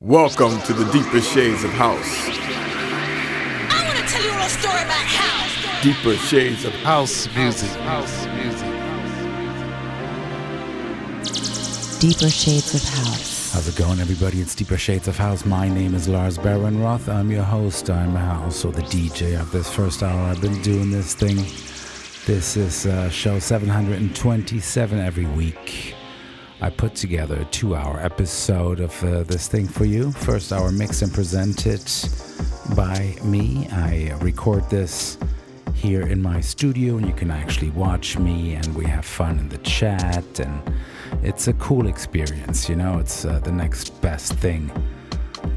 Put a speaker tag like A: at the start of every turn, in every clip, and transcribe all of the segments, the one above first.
A: Welcome to the deeper shades of house.
B: I want to tell you a little story about house.
A: Deeper shades of
C: House music. House music.
D: Deeper Shades of House.
E: How's it going, everybody? It's Deeper Shades of House. My name is Lars Behrenroth. I'm your host. I'm also the DJ of this first hour. I've been doing this thing. This is uh, show 727 every week. I put together a two hour episode of uh, this thing for you. First hour mix and presented by me. I record this here in my studio, and you can actually watch me, and we have fun in the chat. And it's a cool experience, you know, it's uh, the next best thing.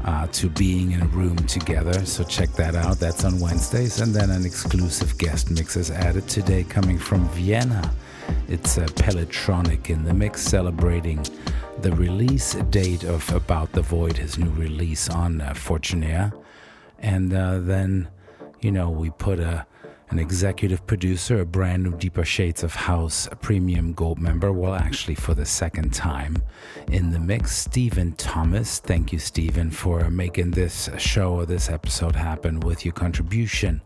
E: Uh, to being in a room together. So check that out. That's on Wednesdays. And then an exclusive guest mix is added today coming from Vienna. It's a Pelletronic in the mix celebrating the release date of About the Void, his new release on uh, Fortunaire. And uh, then, you know, we put a an executive producer, a brand new Deeper Shades of House premium gold member. Well, actually, for the second time in the mix, Stephen Thomas. Thank you, Stephen, for making this show or this episode happen with your contribution.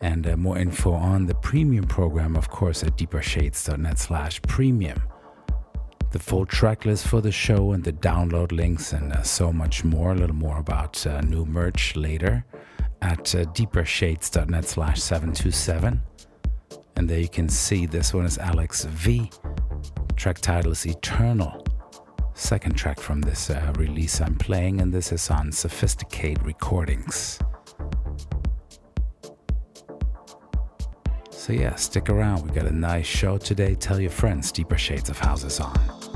E: And uh, more info on the premium program, of course, at deepershades.net slash premium. The full track list for the show and the download links and uh, so much more. A little more about uh, new merch later at uh, deepershades.net slash 727. And there you can see this one is Alex V. Track title is Eternal. Second track from this uh, release I'm playing, and this is on Sophisticate Recordings. So, yeah, stick around. We got a nice show today. Tell your friends Deeper Shades of Houses on.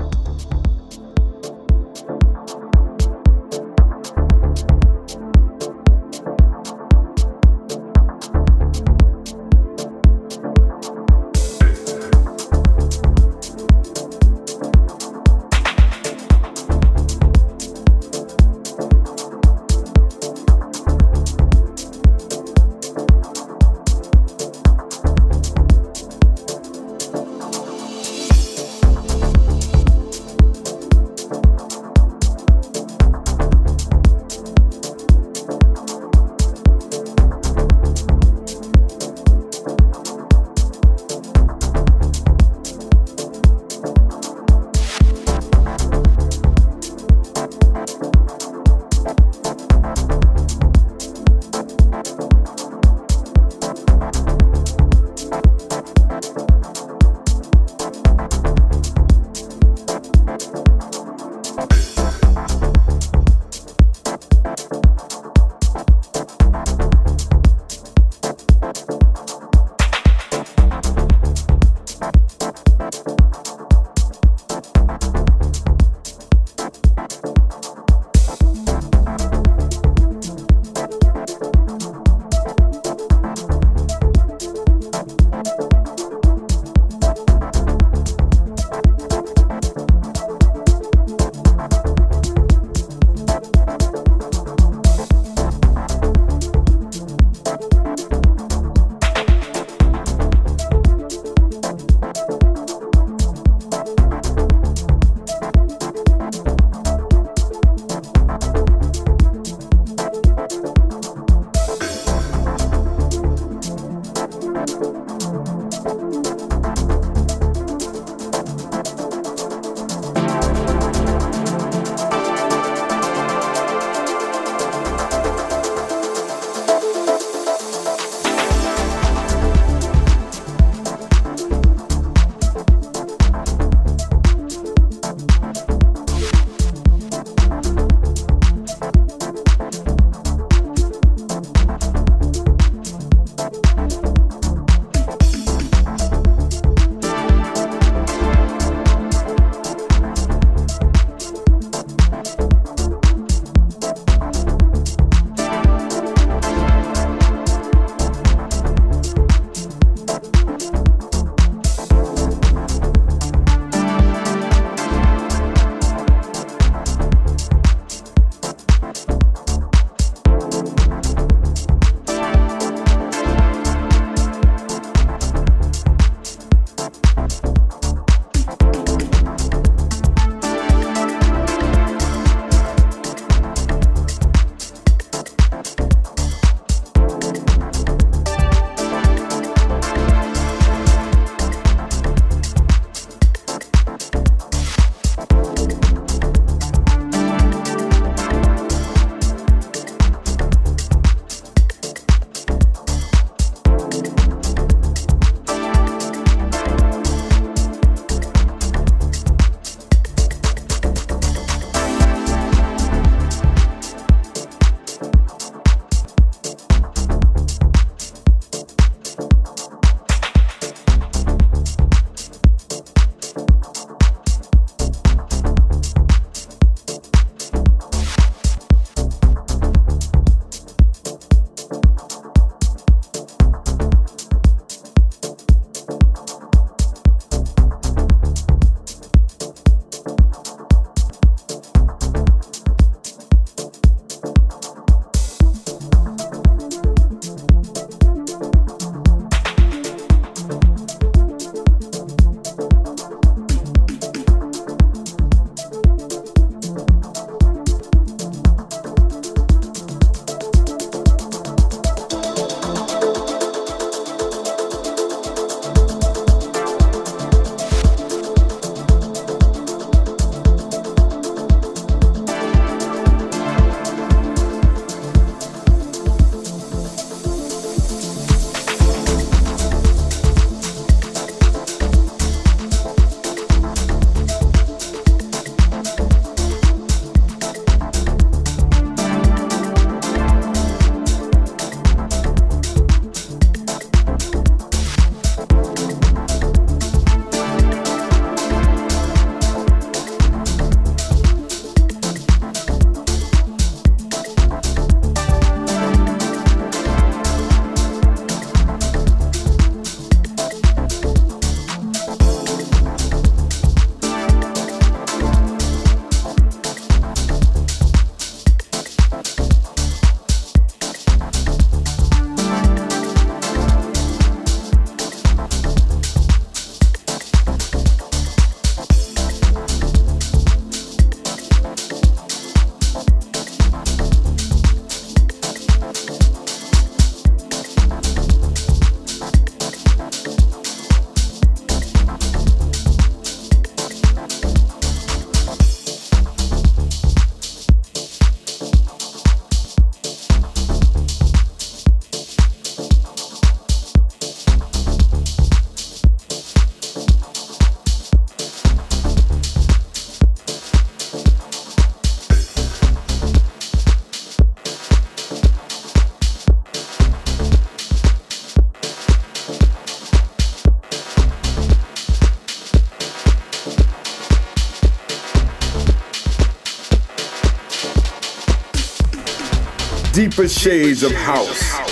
A: Deeper shades of house.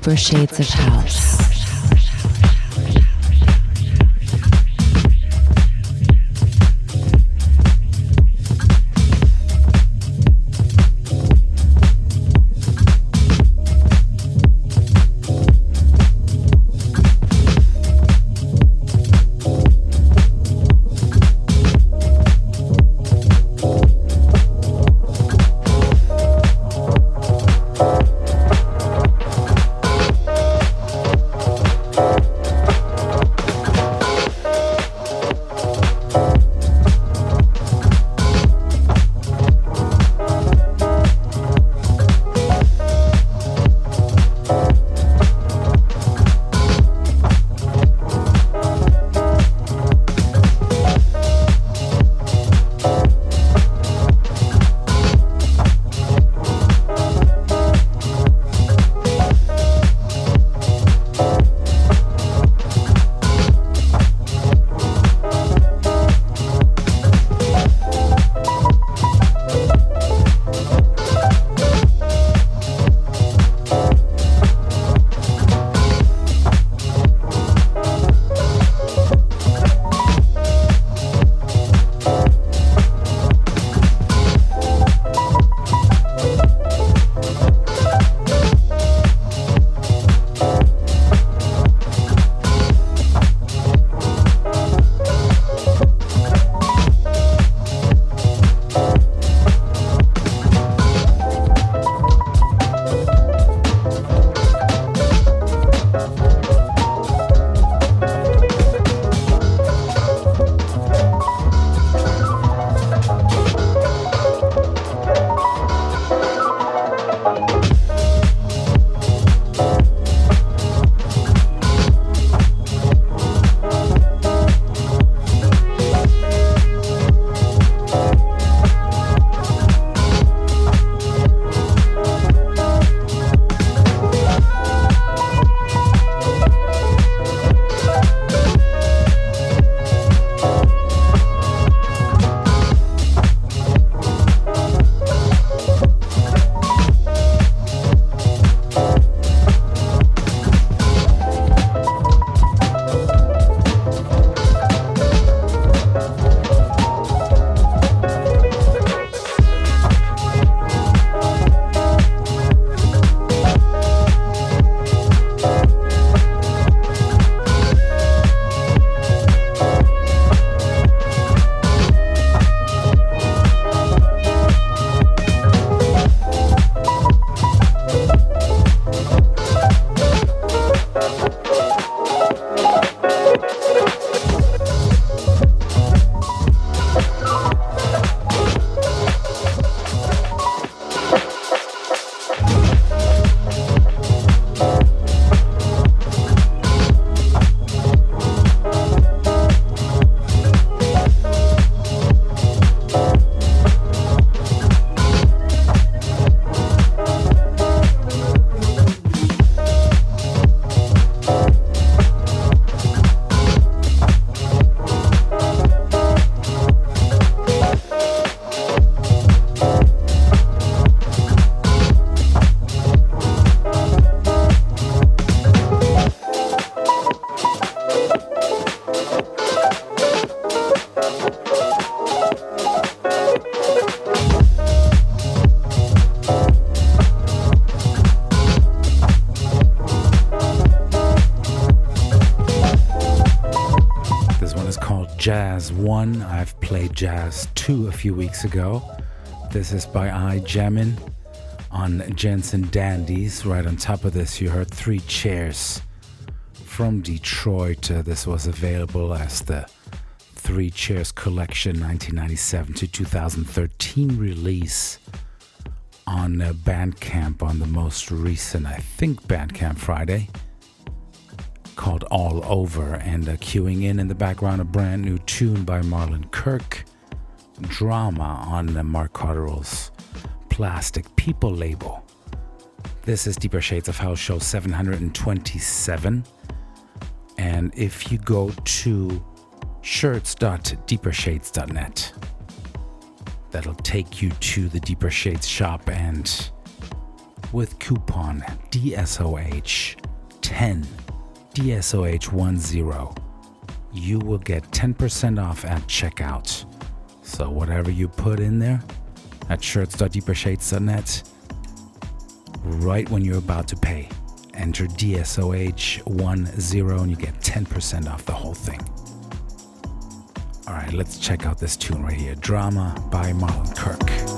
D: Deeper Shades of House.
E: 1. I've played Jazz 2 a few weeks ago. This is by I Jammin on Jensen Dandies. Right on top of this, you heard Three Chairs from Detroit. Uh, this was available as the Three Chairs Collection 1997 to 2013 release on uh, Bandcamp on the most recent, I think, Bandcamp Friday All Over, and uh, queuing in in the background a brand new tune by Marlon Kirk, Drama on uh, Mark Cotterill's Plastic People label. This is Deeper Shades of House Show 727. And if you go to shirts.deepershades.net, that'll take you to the Deeper Shades shop and with coupon DSOH10, DSOH10, you will get 10% off at checkout. So whatever you put in there at shirts.deepershades.net, right when you're about to pay, enter DSOH10 and you get 10% off the whole thing. All right, let's check out this tune right here Drama by Marlon Kirk.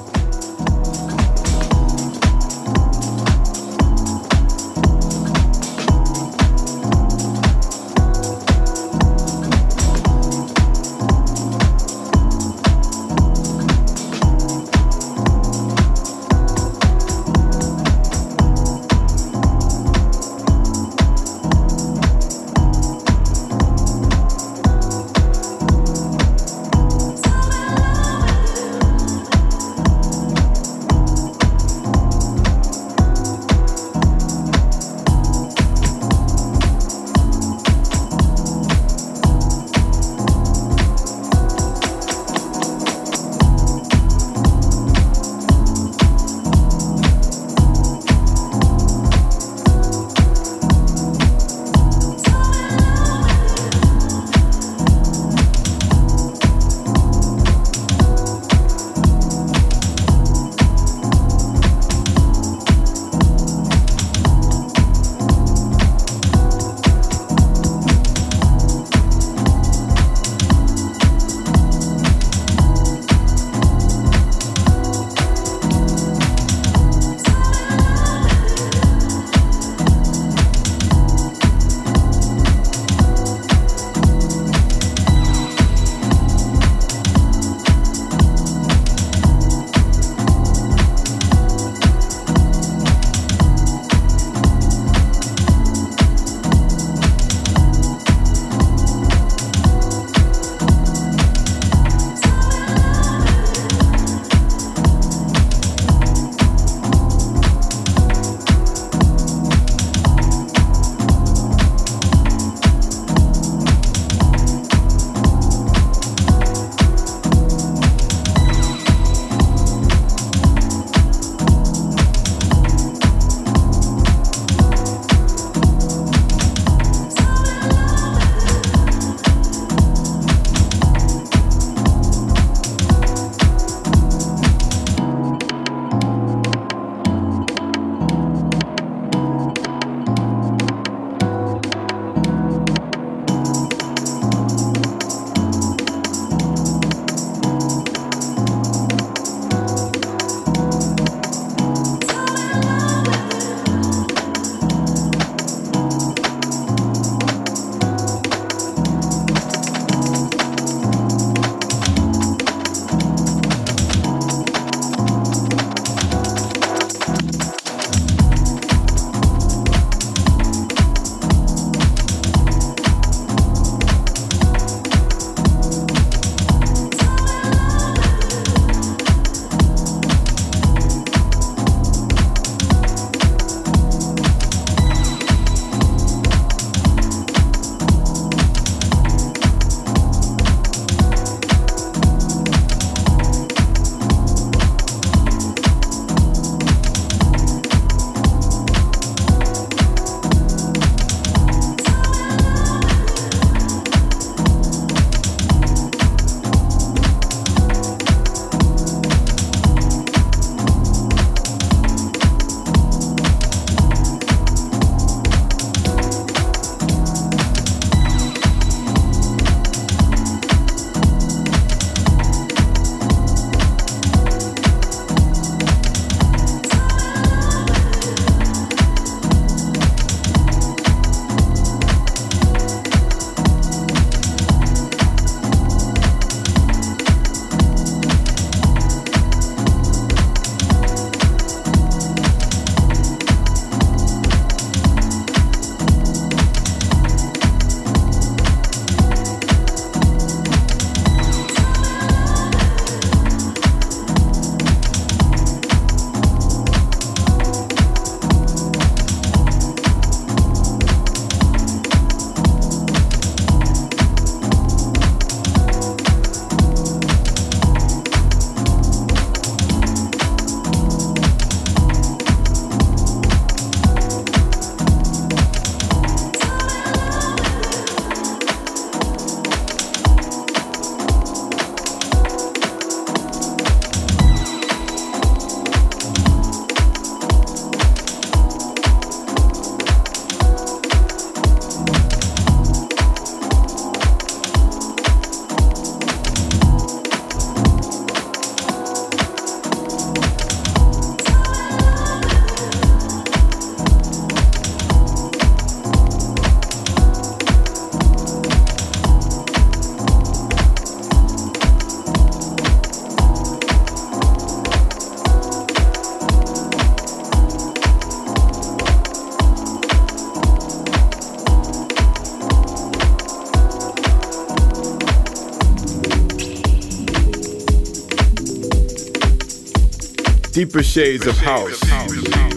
A: Deeper shades of house.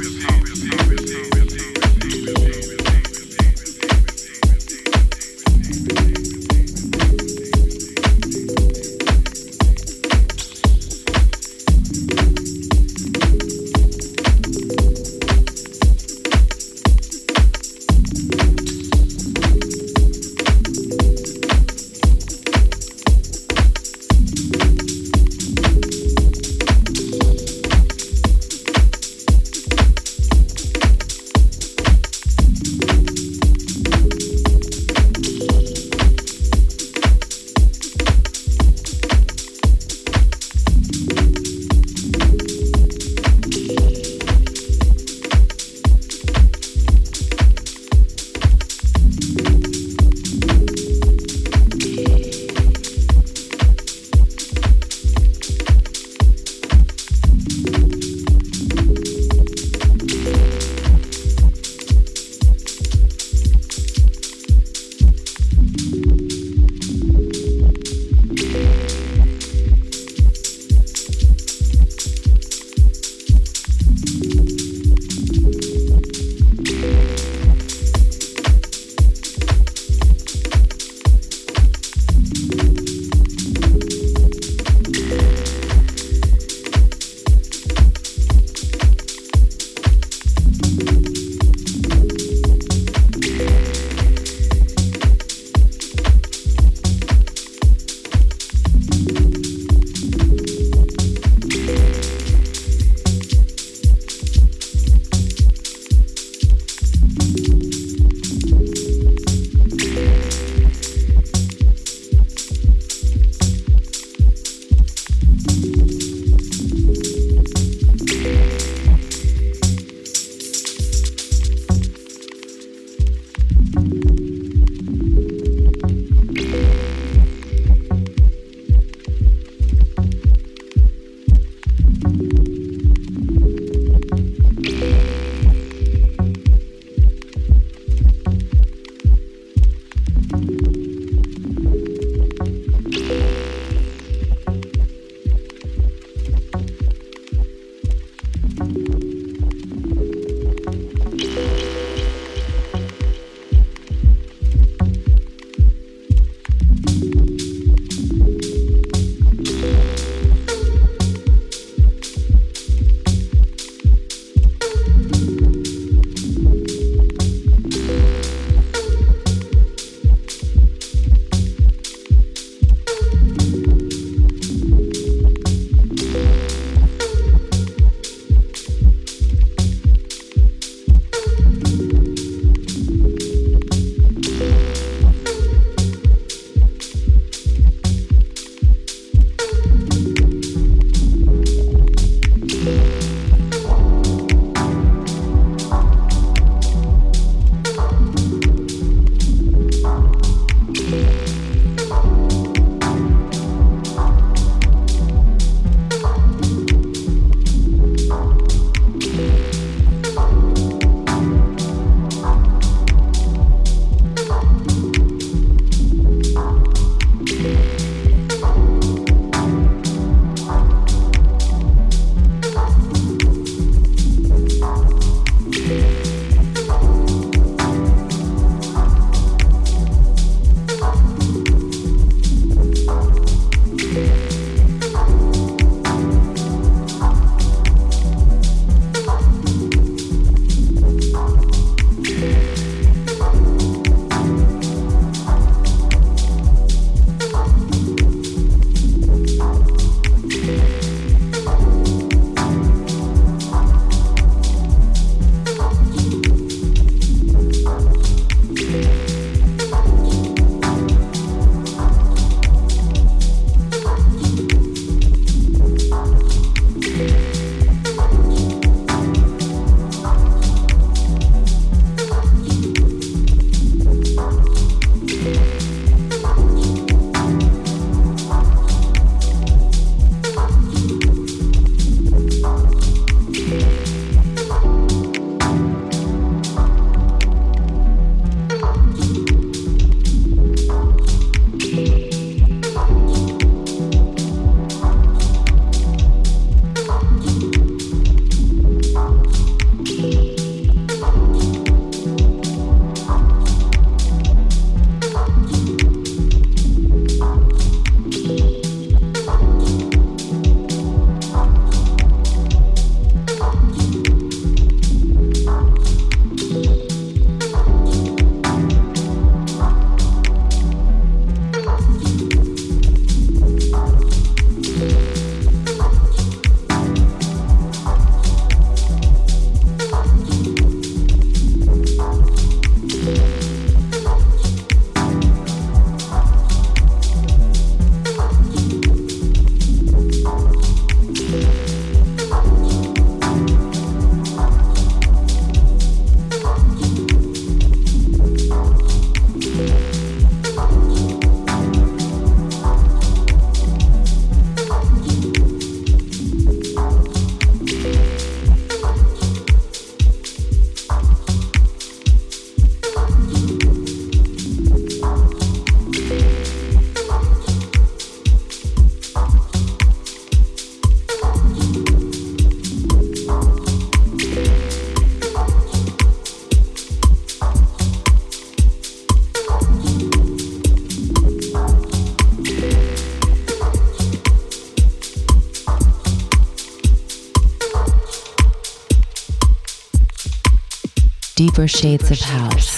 D: Deeper shades of house.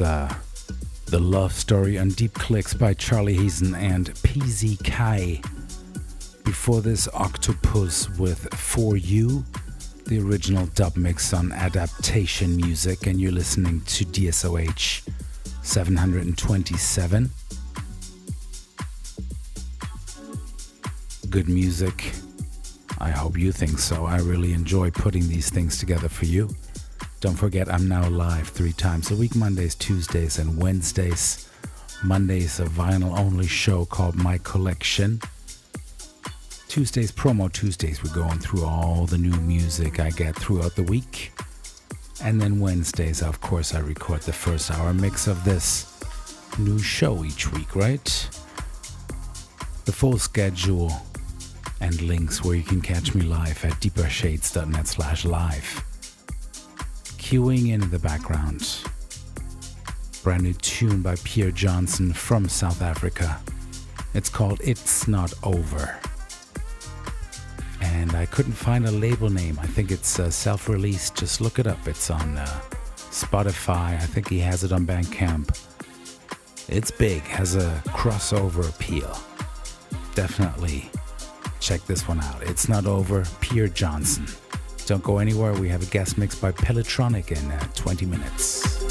E: Uh, The Love Story on Deep Clicks by Charlie Heason and PZ Kai. Before this, Octopus with For You, the original dub mix on adaptation music, and you're listening to DSOH 727. Good music. I hope you think so. I really enjoy putting these things together for you. Don't forget, I'm now live three times a week Mondays, Tuesdays, and Wednesdays. Mondays, a vinyl only show called My Collection. Tuesdays, promo Tuesdays, we're going through all the new music I get throughout the week. And then Wednesdays, of course, I record the first hour mix of this new show each week, right? The full schedule and links where you can catch me live at deepershades.net slash live. Queuing in, in the background. Brand new tune by Pierre Johnson from South Africa. It's called It's Not Over. And I couldn't find a label name. I think it's uh, self released. Just look it up. It's on uh, Spotify. I think he has it on Bandcamp. It's big, has a crossover appeal. Definitely check this one out. It's not over. Pierre Johnson. Don't go anywhere. We have a guest mix by Pelotronic in uh, 20 minutes.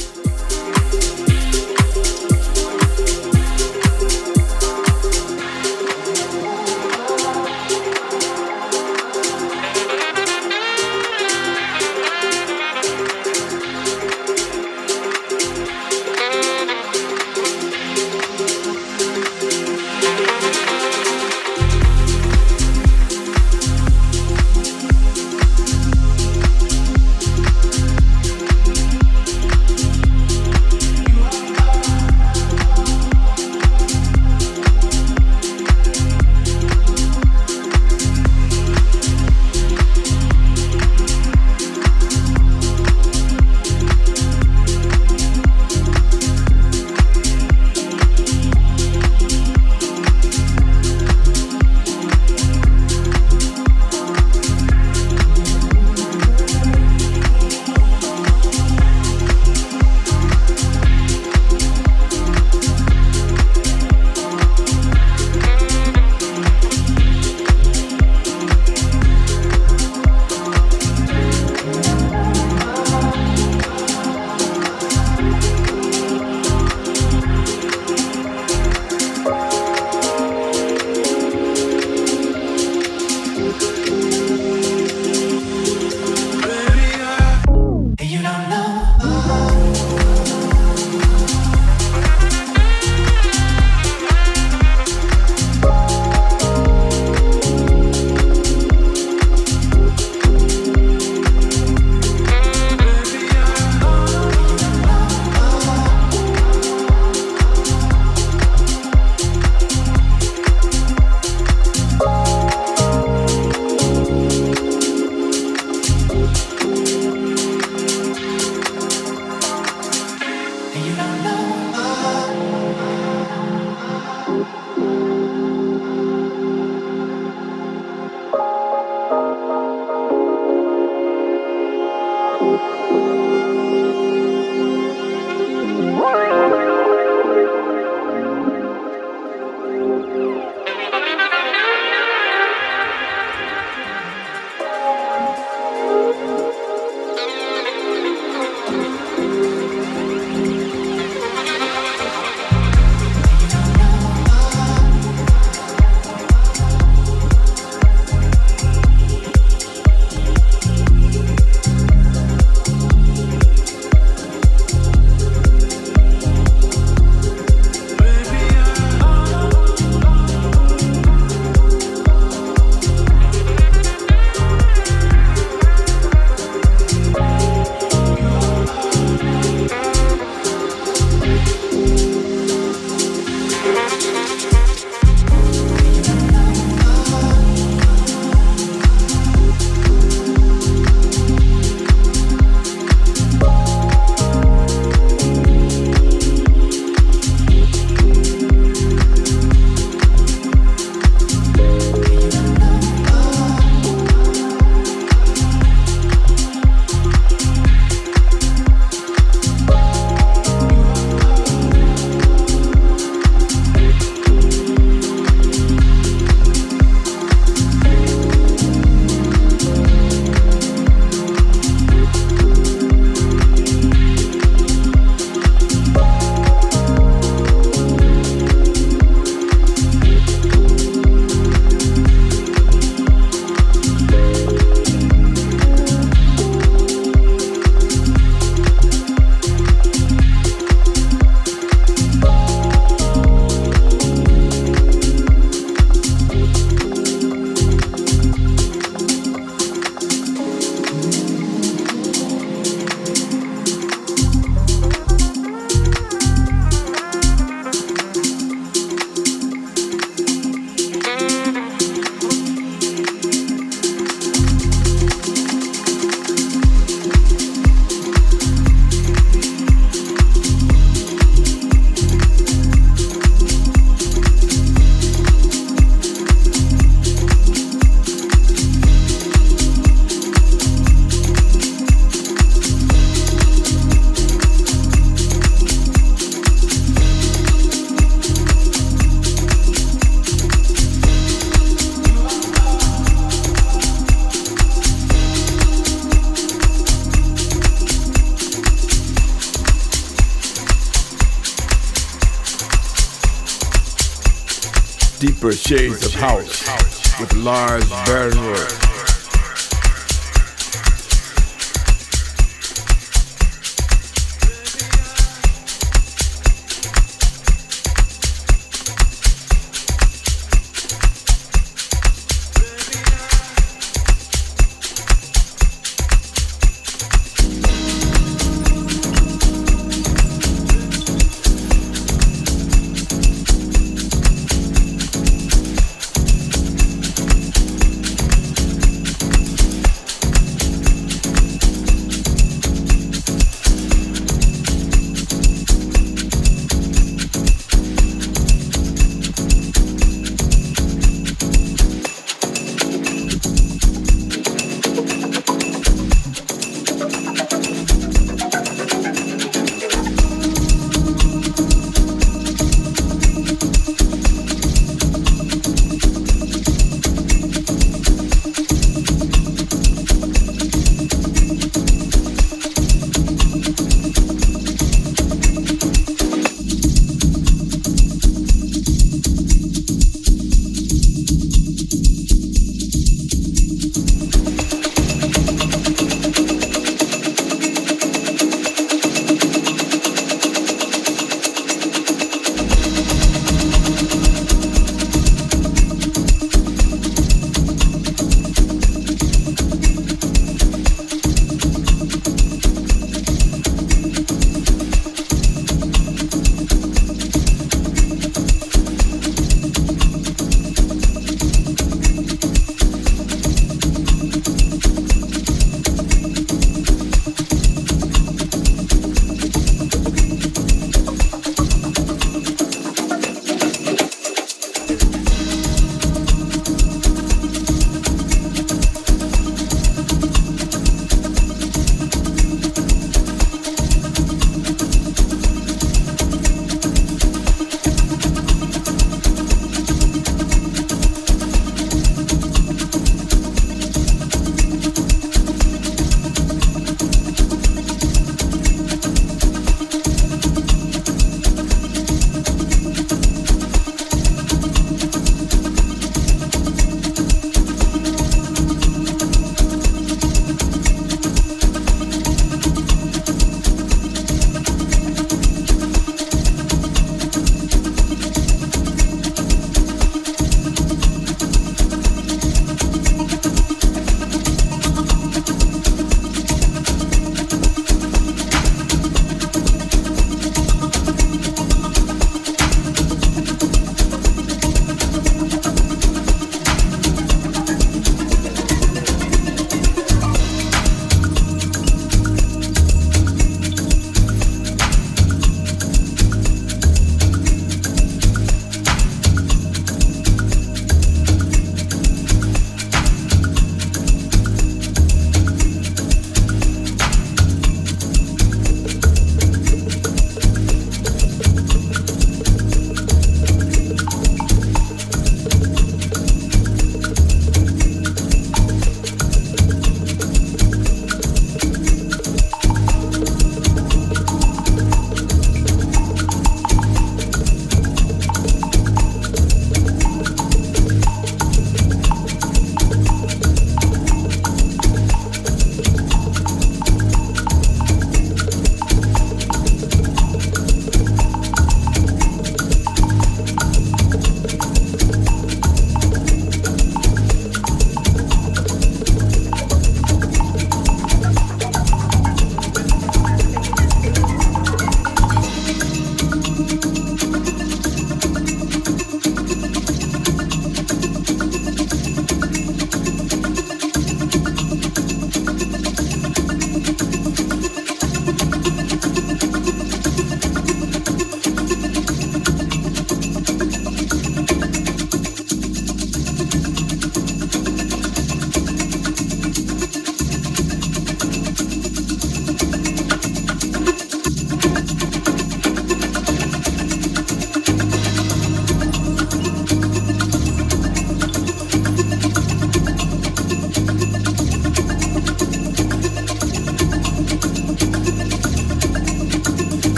A: Deeper Shades of House with Lars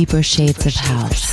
D: Deeper Shades of House.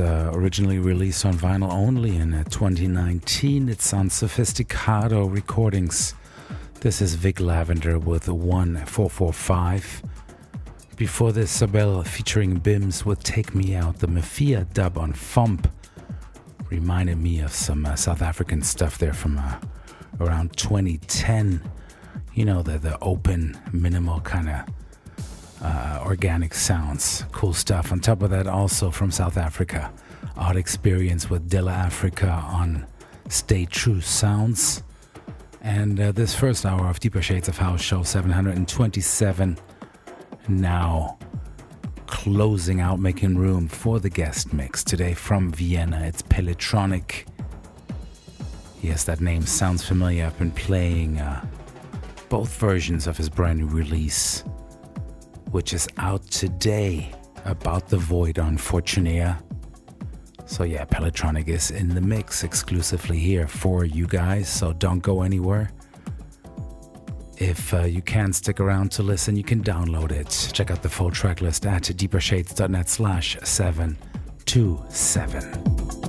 E: Uh, originally released on vinyl only in uh, 2019. It's on Sophisticado Recordings. This is Vick Lavender with 1445. Before this, Sabel featuring Bims with Take Me Out, the Mafia dub on Fump. Reminded me of some uh, South African stuff there from uh, around 2010. You know, the, the open, minimal kind of uh, organic sounds. Cool stuff. On top of that, also from South Africa, Odd Experience with Dilla Africa on Stay True Sounds. And uh, this first hour of Deeper Shades of House show 727 now closing out, making room for the guest mix today from Vienna. It's Peletronic. Yes, that name sounds familiar. I've been playing uh, both versions of his brand new release which is out today about the void on Fortunea. So, yeah, Peletronic is in the mix exclusively here for you guys, so don't go anywhere. If uh, you can stick around to listen, you can download it. Check out the full track list at deepershades.net slash 727.